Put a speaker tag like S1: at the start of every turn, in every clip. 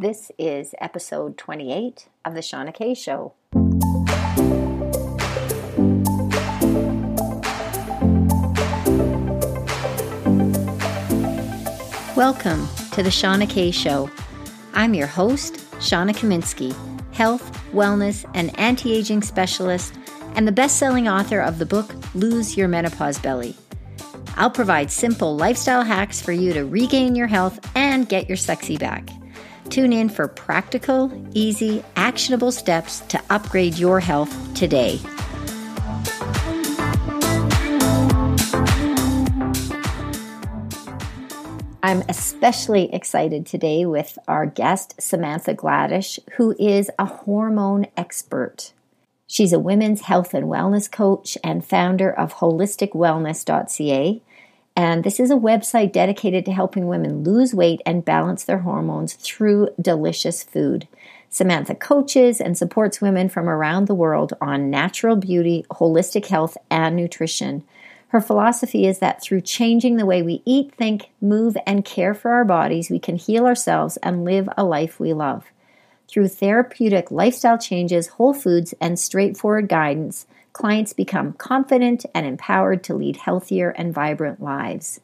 S1: This is episode 28 of The Shawna K Show. Welcome to The Shawna K Show. I'm your host, Shawna Kaminski, health, wellness, and anti aging specialist, and the best selling author of the book Lose Your Menopause Belly. I'll provide simple lifestyle hacks for you to regain your health and get your sexy back. Tune in for practical, easy, actionable steps to upgrade your health today. I'm especially excited today with our guest, Samantha Gladish, who is a hormone expert. She's a women's health and wellness coach and founder of holisticwellness.ca, and this is a website dedicated to helping women lose weight and balance their hormones through delicious food. Samantha coaches and supports women from around the world on natural beauty, holistic health, and nutrition. Her philosophy is that through changing the way we eat, think, move, and care for our bodies, we can heal ourselves and live a life we love. Through therapeutic lifestyle changes, whole foods, and straightforward guidance, clients become confident and empowered to lead healthier and vibrant lives.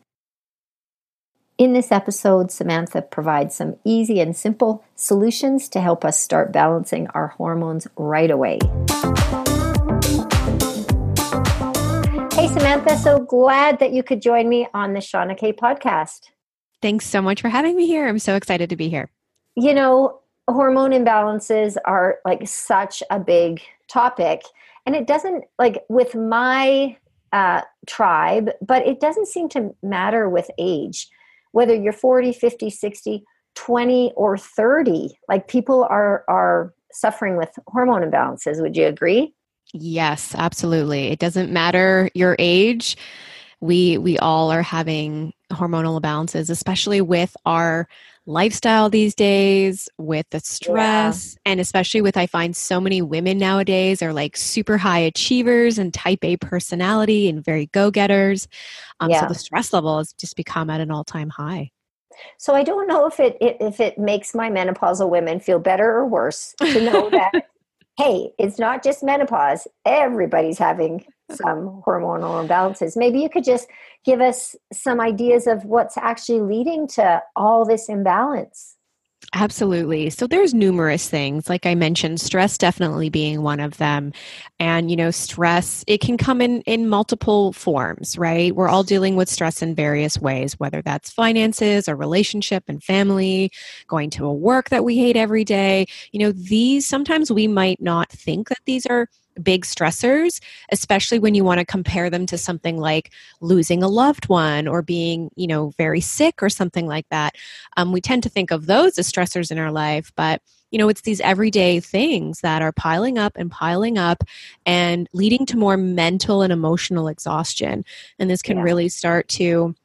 S1: In this episode, Samantha provides some easy and simple solutions to help us start balancing our hormones right away. Hey, Samantha, so glad that you could join me on the Shawna K podcast.
S2: Thanks so much for having me here. I'm so excited to be here.
S1: You know, hormone imbalances are like such a big topic and it doesn't like with my uh, tribe but it doesn't seem to matter with age whether you're 40 50 60 20 or 30 like people are are suffering with hormone imbalances. Would you agree?
S2: Yes absolutely. It doesn't matter your age. We we all are having hormonal imbalances especially with our lifestyle these days with the stress yeah. and especially with i find so many women nowadays are like super high achievers and type a personality and very go-getters um, yeah. so the stress level has just become at an all-time high
S1: so i don't know if it if it makes my menopausal women feel better or worse to know that hey it's not just menopause everybody's having some hormonal imbalances. Maybe you could just give us some ideas of what's actually leading to all this imbalance.
S2: Absolutely. So there's numerous things. Like I mentioned, stress definitely being one of them. And you know, stress, it can come in in multiple forms, right? We're all dealing with stress in various ways, whether that's finances or relationship and family, going to a work that we hate every day. You know, these sometimes we might not think that these are big stressors, especially when you want to compare them to something like losing a loved one or being, you know, very sick or something like that. Um, we tend to think of those as stressors in our life, but you know, it's these everyday things that are piling up and piling up and leading to more mental and emotional exhaustion. And this can yeah. really start to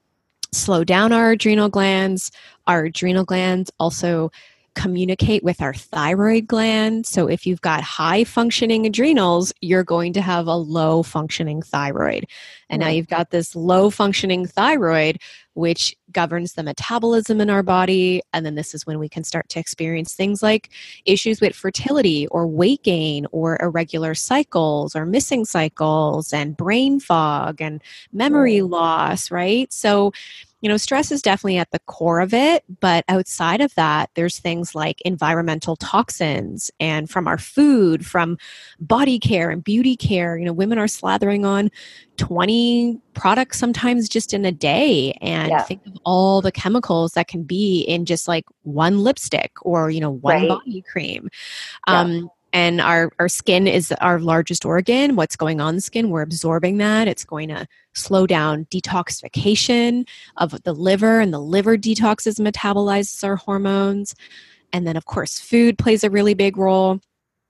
S2: slow down our adrenal glands. Our adrenal glands also communicate with our thyroid gland. So, if you've got high functioning adrenals, you're going to have a low functioning thyroid. And now you've got this low functioning thyroid, which governs the metabolism in our body. And then this is when we can start to experience things like issues with fertility or weight gain or irregular cycles or missing cycles and brain fog and memory loss, right? So, you know, stress is definitely at the core of it, but outside of that, there's things like environmental toxins and from our food, from body care and beauty care. You know, women are slathering on 20 products sometimes just in a day and yeah. think of all the chemicals that can be in just like one lipstick or you know one right. body cream yeah. Um, and our, our skin is our largest organ. What's going on in the skin we're absorbing that. It's going to slow down detoxification of the liver and the liver detoxes metabolizes our hormones. And then of course food plays a really big role.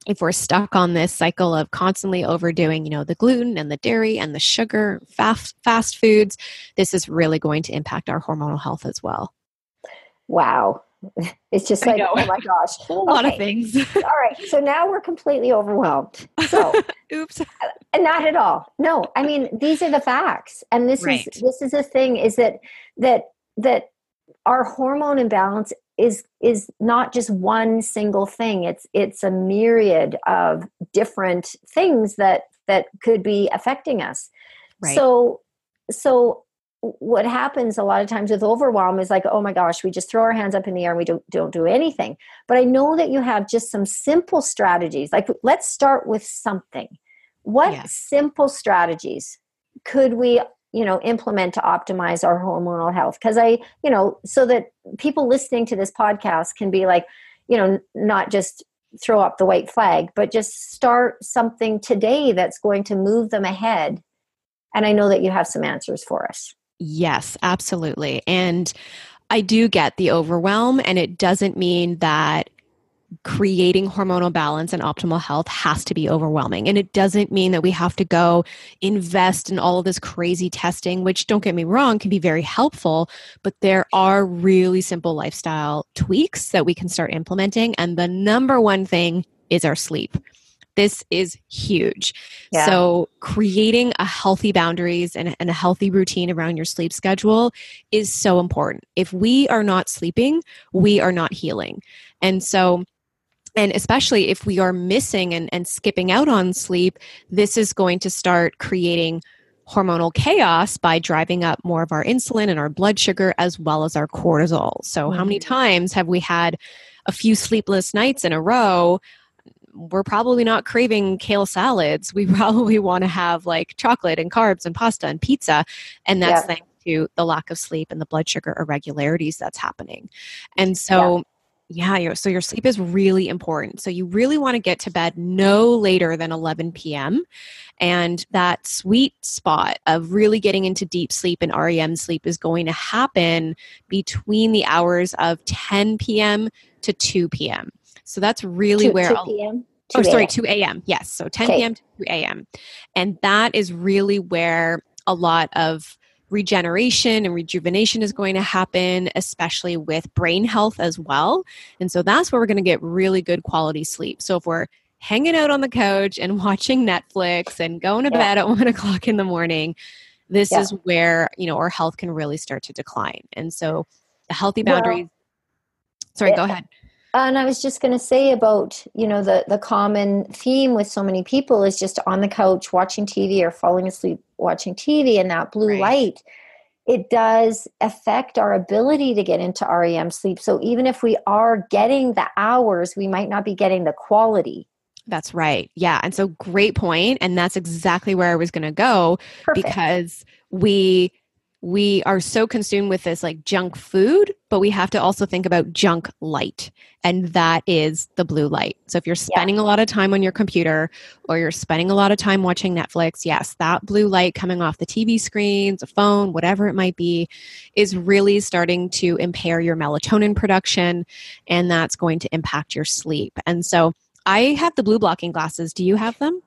S2: If we're stuck on this cycle of constantly overdoing you know the gluten and the dairy and the sugar fast fast foods this is really going to impact our hormonal health as well.
S1: Wow it's just like oh my gosh.
S2: A okay. lot of things.
S1: All right. So now we're completely overwhelmed. So
S2: oops.
S1: Not at all. No i mean these are the facts. And this right. is this is the thing is that that that our hormone imbalance is is not just one single thing. It's it's a myriad of different things that that could be affecting us. Right. so so what happens a lot of times with overwhelm is like oh my gosh we just throw our hands up in the air and we don't, don't do anything. But i know that you have just some simple strategies. Like let's start with something. What yeah. simple strategies could we you know implement to optimize our hormonal health? Because i you know so that people listening to this podcast can be like you know not just throw up the white flag but just start something today that's going to move them ahead. And i know that you have some answers for us
S2: yes absolutely and i do get the overwhelm and it doesn't mean that creating hormonal balance and optimal health has to be overwhelming. And it doesn't mean that we have to go invest in all of this crazy testing, which don't get me wrong, can be very helpful, but there are really simple lifestyle tweaks that we can start implementing. And the number one thing is our sleep. This is huge. Yeah. So, creating a healthy boundaries and, and a healthy routine around your sleep schedule is so important. If we are not sleeping, we are not healing. And so, and especially if we are missing and, and skipping out on sleep, this is going to start creating hormonal chaos by driving up more of our insulin and our blood sugar as well as our cortisol. So, how many mm-hmm. times have we had a few sleepless nights in a row? We're probably not craving kale salads. We probably want to have like chocolate and carbs and pasta and pizza. And that's yeah. thanks to the lack of sleep and the blood sugar irregularities that's happening. And so, yeah yeah, so your sleep is really important. So you really want to get to bed no later than 11 p.m. And that sweet spot of really getting into deep sleep and REM sleep is going to happen between the hours of 10 p.m. to 2 p.m. So that's really 2, where
S1: 2 p.m.
S2: Oh, sorry, 2 a.m. Yes. So 10 okay. p.m. to 2 a.m. And that is really where a lot of regeneration and rejuvenation is going to happen, especially with brain health as well. And so that's where we're going to get really good quality sleep. So if we're hanging out on the couch and watching Netflix and going to yeah. bed at one o'clock in the morning, this yeah. is where, you know, our health can really start to decline. And so the healthy boundaries. Well, sorry, it, go ahead.
S1: And I was just going to say about, you know, the, the common theme with so many people is just on the couch watching TV or falling asleep watching TV and that blue right. light. It does affect our ability to get into REM sleep. So even if we are getting the hours, we might not be getting the quality.
S2: That's right. Yeah. And so great point. And that's exactly where I was going to go Perfect. because we we are so consumed with this like junk food, but we have to also think about junk light, and that is the blue light. So if you're spending yeah. a lot of time on your computer or you're spending a lot of time watching Netflix, yes, that blue light coming off the TV screens, a phone, whatever it might be, is really starting to impair your melatonin production, and that's going to impact your sleep. And so I have the blue blocking glasses. Do you have them?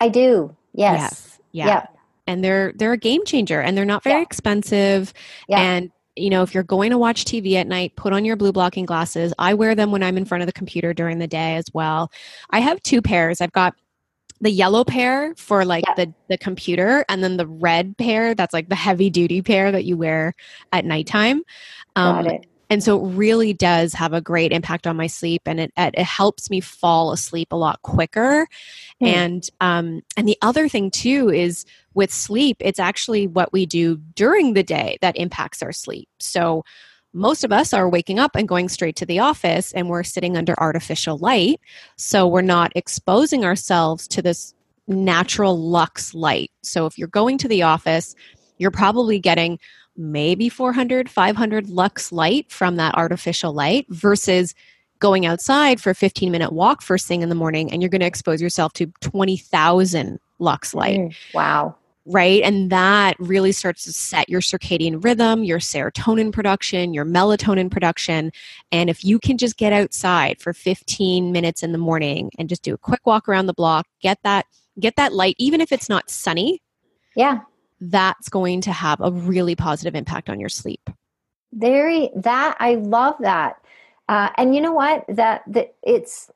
S1: I do. Yes. yes.
S2: Yeah. yeah and they're they're a game changer and they're not very yeah. expensive yeah. and you know if you're going to watch tv at night put on your blue blocking glasses. I wear them when i'm in front of the computer during the day as well. I have two pairs. I've got the yellow pair for like yeah. the the computer and then the red pair that's like the heavy duty pair that you wear at nighttime. Um, Got it and so it really does have a great impact on my sleep and it, it helps me fall asleep a lot quicker. Mm. and um, and the other thing too is with sleep it's actually what we do during the day that impacts our sleep. So most of us are waking up and going straight to the office and we're sitting under artificial light. So we're not exposing ourselves to this natural lux light. So if you're going to the office you're probably getting maybe 400, 500 lux light from that artificial light versus going outside for a 15 minute walk first thing in the morning and you're going to expose yourself to 20,000 lux light. Mm,
S1: wow.
S2: Right. And that really starts to set your circadian rhythm, your serotonin production, your melatonin production. And if you can just get outside for 15 minutes in the morning and just do a quick walk around the block, get that get that light even if it's not sunny.
S1: Yeah
S2: that's going to have a really positive impact on your sleep.
S1: Very that I love that. Uh, and you know what? That that it's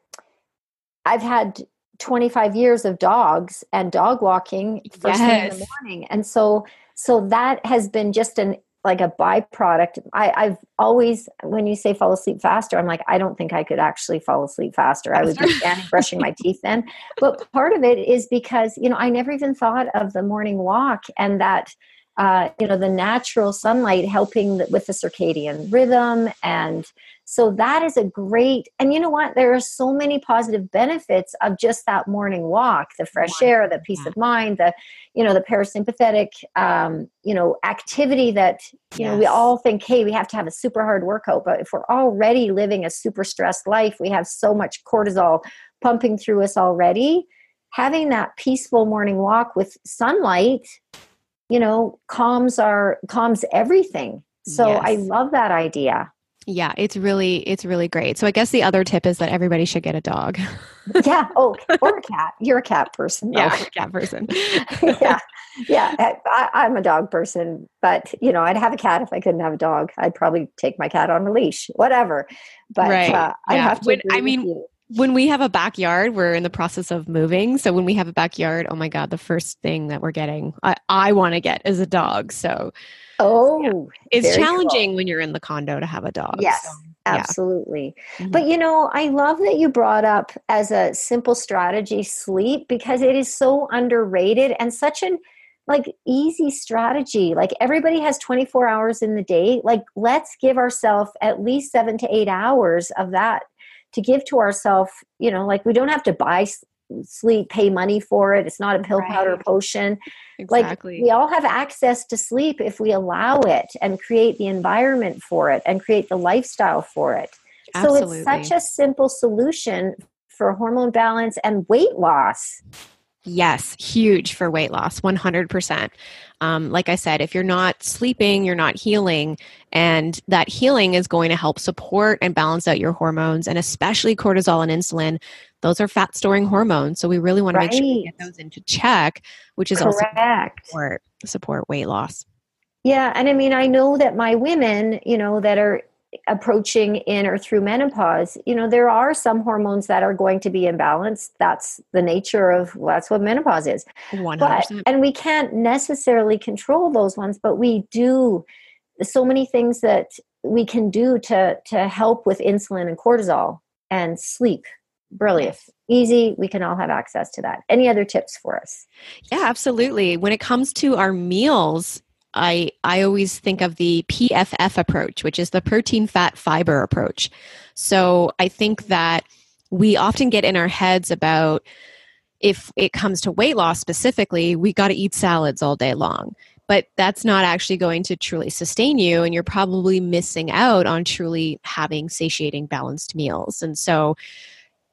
S1: I've had 25 years of dogs and dog walking first yes. thing in the morning. And so so that has been just an like a byproduct. I, I've always, when you say fall asleep faster, I'm like, I don't think I could actually fall asleep faster. I would be standing brushing my teeth then. But part of it is because, you know, I never even thought of the morning walk and that, uh, you know, the natural sunlight helping with the circadian rhythm and so that is a great, and you know what? There are so many positive benefits of just that morning walk the fresh air, the peace of mind, the, you know, the parasympathetic, um, you know, activity that, you yes. know, we all think, hey, we have to have a super hard workout. But if we're already living a super stressed life, we have so much cortisol pumping through us already. Having that peaceful morning walk with sunlight, you know, calms our calms everything. So yes. I love that idea.
S2: Yeah, it's really it's really great. So I guess the other tip is that everybody should get a dog.
S1: yeah. Oh, or a cat. You're a cat person.
S2: Yeah, cat person.
S1: yeah, yeah. I, am a dog person, but you know, I'd have a cat if I couldn't have a dog. I'd probably take my cat on a leash, whatever. But right. uh, I yeah. have to. When, I mean.
S2: When we have a backyard, we're in the process of moving. So when we have a backyard, oh my God, the first thing that we're getting, I, I want to get is a dog. So
S1: Oh,
S2: yeah. it's challenging cool. when you're in the condo to have a dog.
S1: Yes, so, absolutely. Yeah. Mm-hmm. But you know, I love that you brought up as a simple strategy sleep because it is so underrated and such an like easy strategy. Like everybody has 24 hours in the day. Like let's give ourselves at least 7 to 8 hours of that to give to ourselves, you know, like we don't have to buy sleep, pay money for it. It's not a pill, right. powder, potion. Exactly. Like we all have access to sleep if we allow it and create the environment for it and create the lifestyle for it. Absolutely. So it's such a simple solution for hormone balance and weight loss.
S2: Yes, huge for weight loss, 100%. Um, like I said, if you're not sleeping, you're not healing, and that healing is going to help support and balance out your hormones, and especially cortisol and insulin. Those are fat storing hormones. So we really want right. to make sure we get those into check, which is Correct. also support, support weight loss.
S1: Yeah. And I mean, I know that my women, you know, that are approaching in or through menopause, you know, there are some hormones that are going to be imbalanced. That's the nature of well, that's what menopause is. 100%. But, and we can't necessarily control those ones, but we do so many things that we can do to to help with insulin and cortisol and sleep. Brilliant. Easy. We can all have access to that. Any other tips for us?
S2: Yeah, absolutely. When it comes to our meals, I I always think of the PFF approach, which is the protein fat fiber approach. So I think that we often get in our heads about if it comes to weight loss specifically, we got to eat salads all day long. But that's not actually going to truly sustain you, and you're probably missing out on truly having satiating, balanced meals. And so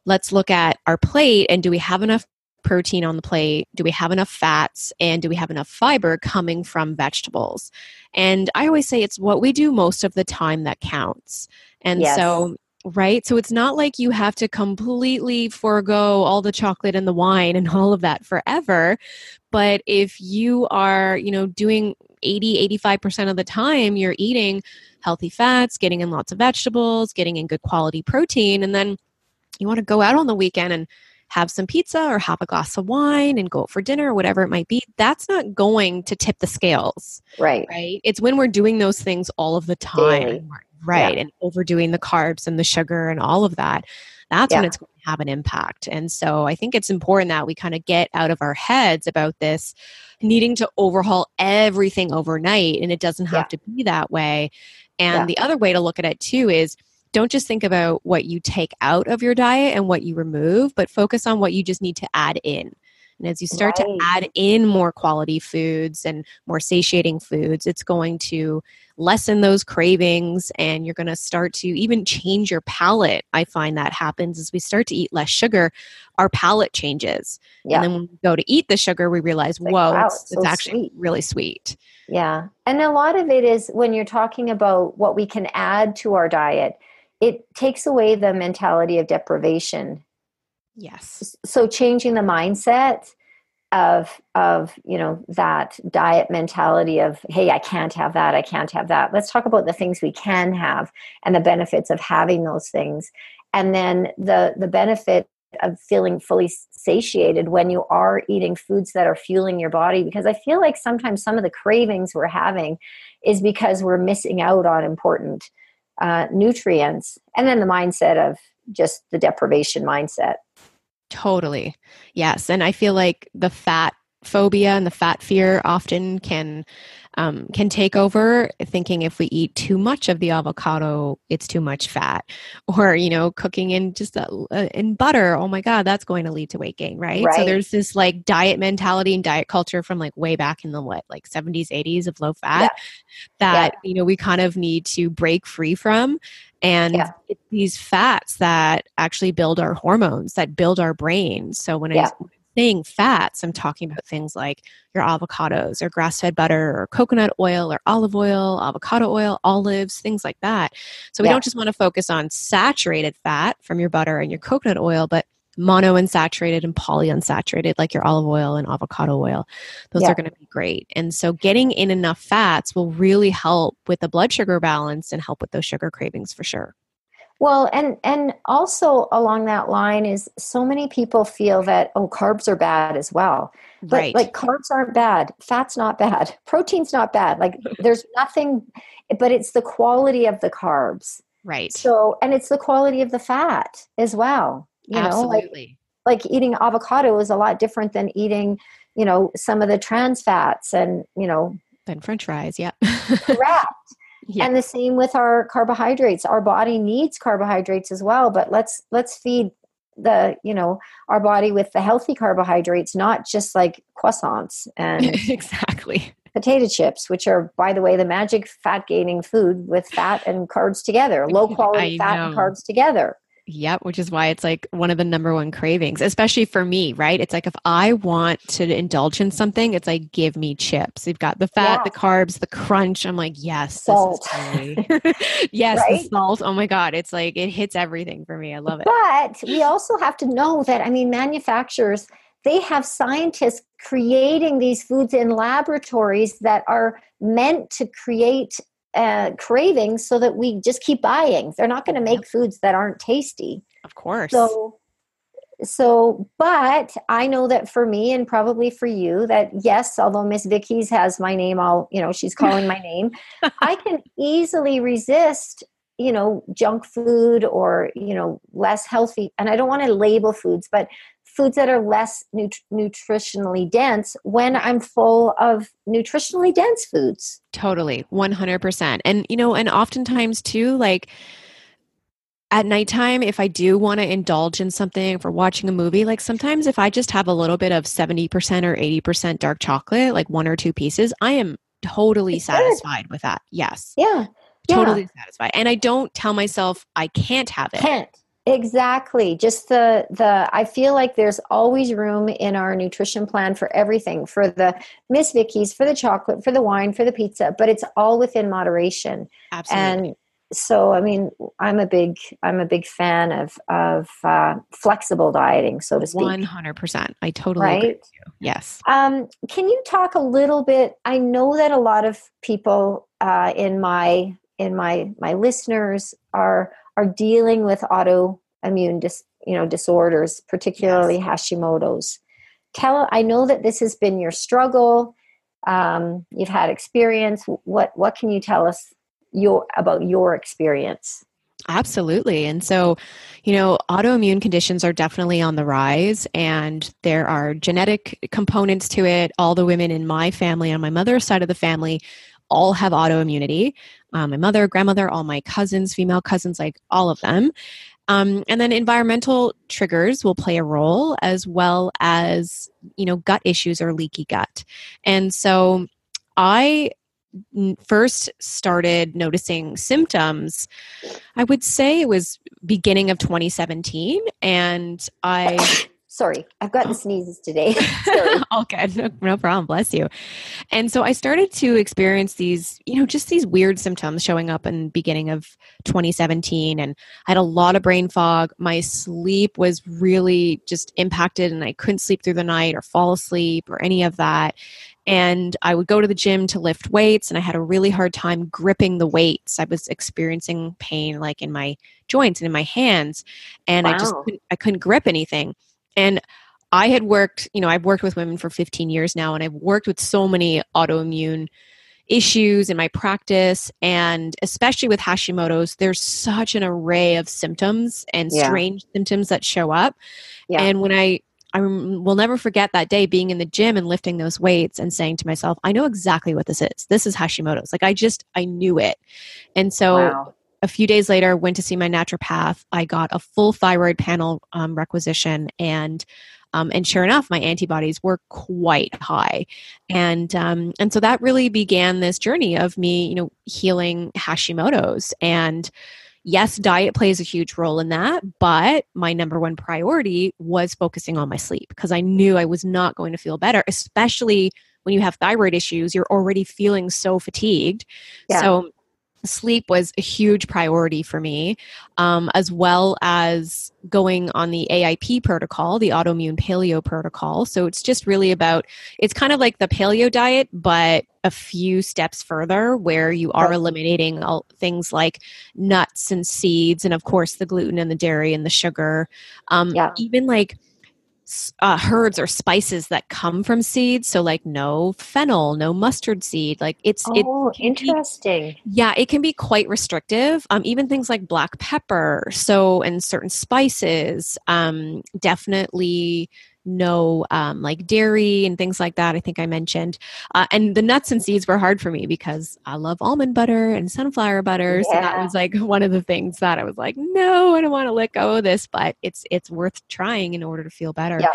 S2: let's look at our plate and do we have enough protein on the plate? Do we have enough fats? And do we have enough fiber coming from vegetables? And I always say it's what we do most of the time that counts. And yes. so right? So it's not like you have to completely forego all the chocolate and the wine and all of that forever. But if you are, you know, doing 80, 85% of the time, you're eating healthy fats, getting in lots of vegetables, getting in good quality protein, and then you want to go out on the weekend and have some pizza or have a glass of wine and go out for dinner or whatever it might be, that's not going to tip the scales.
S1: Right.
S2: Right. It's when we're doing those things all of the time. Daily. Right. Yeah. And overdoing the carbs and the sugar and all of that. That's yeah. when it's going to have an impact. And so I think it's important that we kind of get out of our heads about this needing to overhaul everything overnight. And it doesn't have yeah. to be that way. And the other way to look at it too is don't just think about what you take out of your diet and what you remove, but focus on what you just need to add in. And as you start right. to add in more quality foods and more satiating foods, it's going to lessen those cravings and you're going to start to even change your palate. I find that happens as we start to eat less sugar, our palate changes. Yeah. And then when we go to eat the sugar, we realize, like, whoa, wow, it's, it's, so actually sweet. really sweet.
S1: Yeah. And a lot of it is when you're talking about what we can add to our diet it takes away the mentality of deprivation.
S2: Yes.
S1: So changing the mindset of of you know that diet mentality of hey i can't have that i can't have that. Let's talk about the things we can have and the benefits of having those things. And then the the benefit of feeling fully satiated when you are eating foods that are fueling your body because i feel like sometimes some of the cravings we're having is because we're missing out on important uh, nutrients and then the mindset of just the deprivation mindset.
S2: Totally. Yes and i feel like the fat phobia and the fat fear often can um, can take over thinking if we eat too much of the avocado it's too much fat or you know cooking in just a, uh, in butter oh my god that's going to lead to weight gain right? right so there's this like diet mentality and diet culture from like way back in the what like 70s 80s of low fat yeah. that yeah. you know we kind of need to break free from and yeah. these fats that actually build our hormones that build our brains so when yeah. i saying fats, I'm talking about things like your avocados or grass fed butter or coconut oil or olive oil, avocado oil, olives, things like that. So we yeah. don't just want to focus on saturated fat from your butter and your coconut oil, but monounsaturated and polyunsaturated like your olive oil and avocado oil those yeah. are going to be great and so getting in enough fats will really help with the blood sugar balance and help with those sugar cravings for sure
S1: well, and and also along that line is so many people feel that oh carbs are bad as well. But right. like carbs aren't bad, fat's not bad, protein's not bad. Like there's nothing but it's the quality of the carbs.
S2: Right.
S1: So and it's the quality of the fat as well. You Absolutely. know, like, like eating avocado is a lot different than eating, you know, some of the trans fats and, you know,
S2: than french fries, yeah.
S1: correct. Yeah. And the same with our carbohydrates. Our body needs carbohydrates as well, but let's let's feed the you know our body with the healthy carbohydrates, not just like croissants and
S2: exactly
S1: potato chips, which are by the way the magic fat gaining food with fat and carbs together, low quality fat and carbs together.
S2: Yep, which is why it's like one of the number one cravings, especially for me, right? It's like if I want to indulge in something, it's like give me chips. You've got the fat, yeah. the carbs, the crunch. I'm like, yes, salt. yes, right? the salt. Oh my god, it's like it hits everything for me. I love it.
S1: But we also have to know that I mean, manufacturers they have scientists creating these foods in laboratories that are meant to create uh, cravings so that we just keep buying. They're not going to make foods that aren't tasty.
S2: Of course.
S1: So, so, but I know that for me and probably for you, that yes, although Miss Vickie's has my name, all you know, she's calling my name. I can easily resist, you know, junk food or you know, less healthy. And I don't want to label foods, but foods that are less nut- nutritionally dense when I'm full of nutritionally dense foods.
S2: Totally, 100%. And, you know, and oftentimes too, like, at nighttime, if I do want to indulge in something for watching a movie, like sometimes if I just have a little bit of 70% or 80% dark chocolate, like one or two pieces, I am totally it's satisfied good. with that. Yes.
S1: Yeah.
S2: Totally
S1: yeah.
S2: satisfied. And I don't tell myself I can't have it.
S1: Can't. Exactly. Just the the I feel like there's always room in our nutrition plan for everything, for the Miss Vickie's, for the chocolate, for the wine, for the pizza, but it's all within moderation.
S2: Absolutely.
S1: And so I mean, I'm a big I'm a big fan of of uh, flexible dieting, so to speak.
S2: One hundred percent. I totally right? agree with you. Yes.
S1: Um, can you talk a little bit? I know that a lot of people uh, in my in my my listeners are are dealing with autoimmune dis, you know disorders, particularly yes. Hashimoto's. Tell I know that this has been your struggle. Um, you've had experience. What what can you tell us your about your experience?
S2: Absolutely. And so, you know, autoimmune conditions are definitely on the rise, and there are genetic components to it. All the women in my family, on my mother's side of the family, all have autoimmunity. Um, my mother, grandmother, all my cousins, female cousins, like all of them. Um, and then environmental triggers will play a role as well as, you know, gut issues or leaky gut. And so I first started noticing symptoms, I would say it was beginning of 2017. And I
S1: Sorry, I've gotten the sneezes today.
S2: All good. No, no problem. Bless you. And so I started to experience these, you know, just these weird symptoms showing up in the beginning of 2017 and I had a lot of brain fog. My sleep was really just impacted and I couldn't sleep through the night or fall asleep or any of that and I would go to the gym to lift weights and I had a really hard time gripping the weights. I was experiencing pain like in my joints and in my hands and wow. I just couldn't, I couldn't grip anything. And I had worked, you know, I've worked with women for 15 years now and I've worked with so many autoimmune issues in my practice and especially with Hashimoto's there's such an array of symptoms and yeah. strange symptoms that show up. Yeah. And when I I will never forget that day being in the gym and lifting those weights and saying to myself, I know exactly what this is. This is Hashimoto's. Like I just, I knew it. And so wow. A few days later, went to see my naturopath. I got a full thyroid panel um, requisition and um, and sure enough, my antibodies were quite high, and um, and so that really began this journey of me, you know, healing Hashimoto's. And yes, diet plays a huge role in that, but my number one priority was focusing on my sleep because I knew I was not going to feel better, especially when you have thyroid issues, you're already feeling so fatigued. Yeah. So sleep was a huge priority for me, um, as well as going on the AIP protocol, the autoimmune paleo protocol. So it's just really about, it's kind of like the paleo diet, but a few steps further where you are eliminating all things like nuts and seeds, and of course the gluten and the dairy and the sugar. Um, yeah. Even like, uh, herbs or spices that come from seeds. So like no fennel, no mustard seed. Like it's
S1: oh it interesting.
S2: Be, yeah, it can be quite restrictive. Um, even things like black pepper. So and certain spices. Um, definitely no um, like dairy and things like that. I think I mentioned. Uh, and the nuts and seeds were hard for me because I love almond butter and sunflower butter. Yeah. So that was like one of the things that I was like, no, I don't want to let go of this, but it's it's worth trying in order to feel better. Yeah.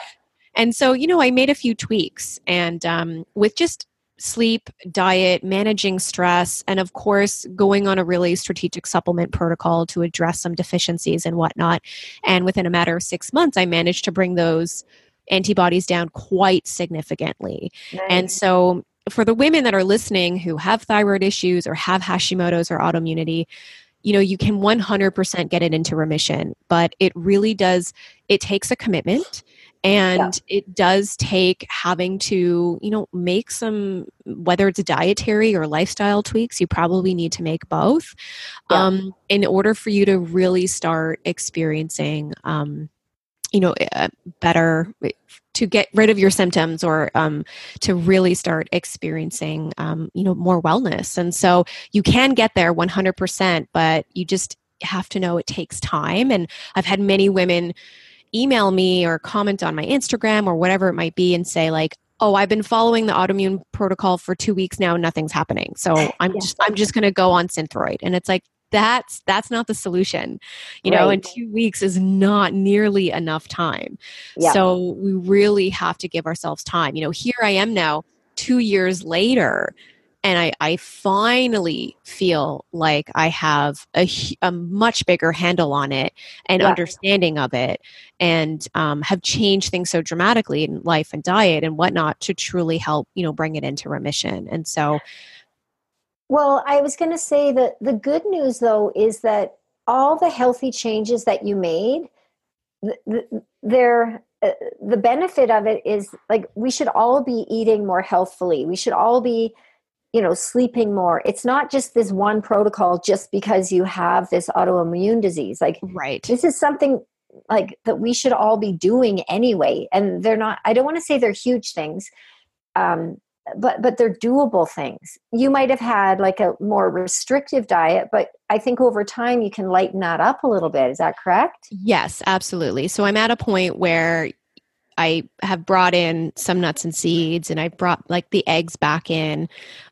S2: And so, you know, I made a few tweaks and um, with just sleep, diet, managing stress, and of course, going on a really strategic supplement protocol to address some deficiencies and whatnot. And within a matter of six months, I managed to bring those antibodies down quite significantly. Nice. And so, for the women that are listening who have thyroid issues or have Hashimoto's or autoimmunity, you know, you can 100% get it into remission, but it really does, it takes a commitment and yeah. it does take having to you know make some whether it's dietary or lifestyle tweaks you probably need to make both yeah. um, in order for you to really start experiencing um, you know uh, better to get rid of your symptoms or um, to really start experiencing um, you know more wellness. And so you can get there 100% but you just have to know it takes time. And i've had many women email me or comment on my instagram or whatever it might be and say like oh i've been following the autoimmune protocol for two weeks now nothing's happening. So i'm yeah. just i'm just going to go on synthroid. And it's like that's that's not the solution you know and two weeks is not nearly enough time yeah. so we really have to give ourselves time you know here i am now two years later and I, I finally feel like I have a, a much bigger handle on it and yeah. understanding of it, and um, have changed things so dramatically in life and diet and whatnot to truly help you know bring it into remission. And so,
S1: well, I was going to say that the good news, though, is that all the healthy changes that you made, they're uh, the benefit of it is like we should all be eating more healthfully. We should all be, you know, sleeping more. It's not just this one protocol just because you have this autoimmune disease. Like,
S2: right.
S1: This is something like that we should all be doing anyway. And they're not. I don't want to say they're huge things. Um, but but they're doable things. You might have had like a more restrictive diet but i think over time you can lighten that up a little bit. Is that correct?
S2: Yes absolutely. So i'm at a point where I have brought in some nuts and seeds and I brought like the eggs back in,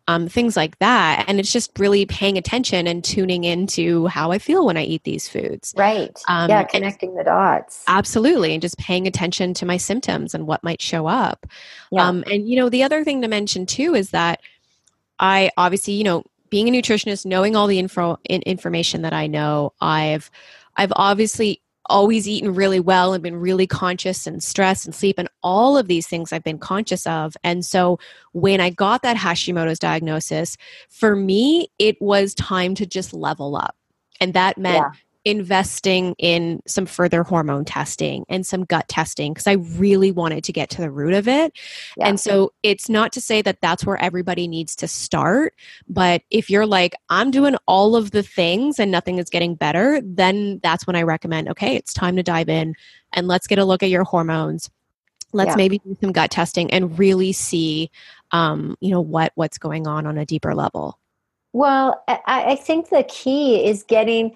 S2: um, things like that. And it's just really paying attention and tuning into how I feel when I eat these foods.
S1: Right. Um, yeah, connecting the dots.
S2: Absolutely. And just paying attention to my symptoms and what might show up. Yeah. Um, and, you know, the other thing to mention too is that I obviously, you know, being a nutritionist, knowing all the info in, information that I know, I've I've obviously always eaten really well and been really conscious and stress and sleep and all of these things I've been conscious of. And so when I got that Hashimoto's diagnosis, for me, it was time to just level up. And that meant yeah investing in some further hormone testing and some gut testing because I really wanted to get to the root of it. Yeah. And so it's not to say that that's where everybody needs to start, but if you're like, I'm doing all of the things and nothing is getting better, then that's when I recommend, okay, it's time to dive in and let's get a look at your hormones. Let's yeah. maybe do some gut testing and really see, um, you know, what what's going on on a deeper level.
S1: Well, I, I think the key is getting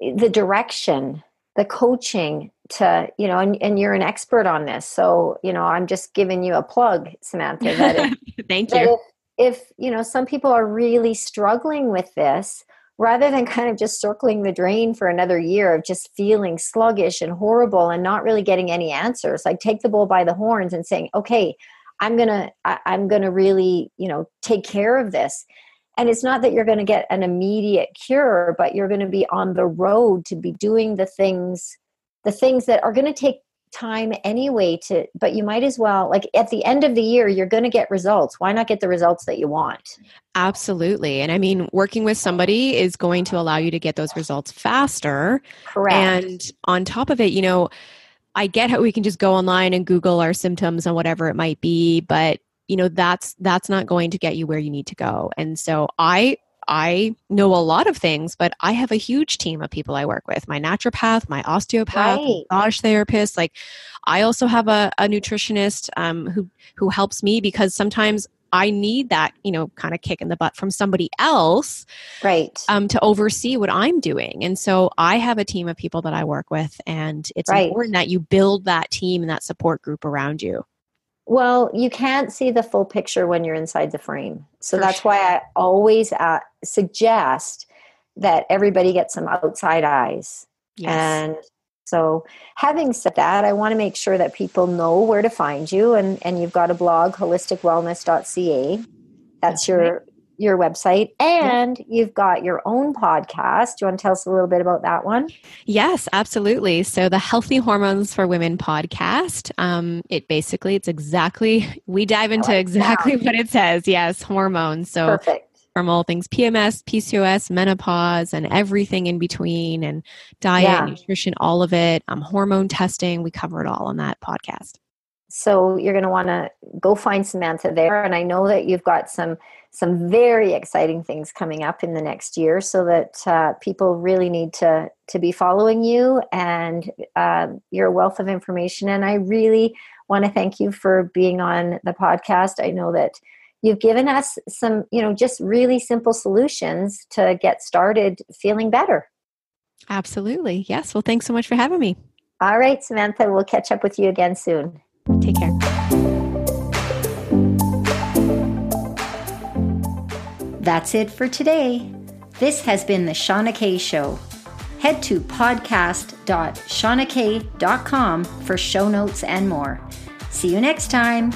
S1: the direction, the coaching to, you know, and, and you're an expert on this. So, you know, I'm just giving you a plug, Samantha. That
S2: if, Thank that you.
S1: If, if, you know, some people are really struggling with this, rather than kind of just circling the drain for another year of just feeling sluggish and horrible and not really getting any answers, like take the bull by the horns and saying, okay, I'm gonna, I, I'm gonna really, you know, take care of this and it's not that you're going to get an immediate cure but you're going to be on the road to be doing the things the things that are going to take time anyway to but you might as well like at the end of the year you're going to get results. Why not get the results that you want?
S2: Absolutely. And i mean working with somebody is going to allow you to get those results faster.
S1: Correct.
S2: And on top of it you know I get how we can just go online and Google our symptoms and whatever it might be, but you know that's that's not going to get you where you need to go and so i I know a lot of things, but I have a huge team of people I work with my naturopath, my osteopath, right. massage therapist. Like, I also have a, a nutritionist um, who, who helps me because sometimes I need that, you know, kind of kick in the butt from somebody else.
S1: Right.
S2: Um, to oversee what I'm doing. And so I have a team of people that I work with, and it's right. important that you build that team and that support group around you.
S1: Well, you can't see the full picture when you're inside the frame. So For that's sure. why I always uh, suggest that everybody get some outside eyes. Yes. And so, having said that, I want to make sure that people know where to find you. And, and you've got a blog, holisticwellness.ca. That's your your website and you've got your own podcast. Do you want to tell us a little bit about that one?
S2: Yes, absolutely. So the Healthy Hormones for Women podcast, um, it basically, it's exactly, we dive into exactly what it says. Yes, hormones. So
S1: Perfect.
S2: From all things PMS, PCOS, menopause, and everything in between, and diet, yeah. nutrition, all of it, um, hormone testing. We cover it all on that podcast.
S1: So you're going to want to go find Samantha there. And I know that you've got some some very exciting things coming up in the next year so that uh, people really need to to be following you and uh, your wealth of information. And i really want to thank you for being on the podcast. I know that you've given us some you know just really simple solutions to get started feeling better.
S2: Absolutely. Yes. Well thanks so much for having me.
S1: All right samantha we'll catch up with you again soon
S2: take care
S1: That's it for today. This has been the Shawna K Show. Head to podcast.shawnak.com for show notes and more. See you next time.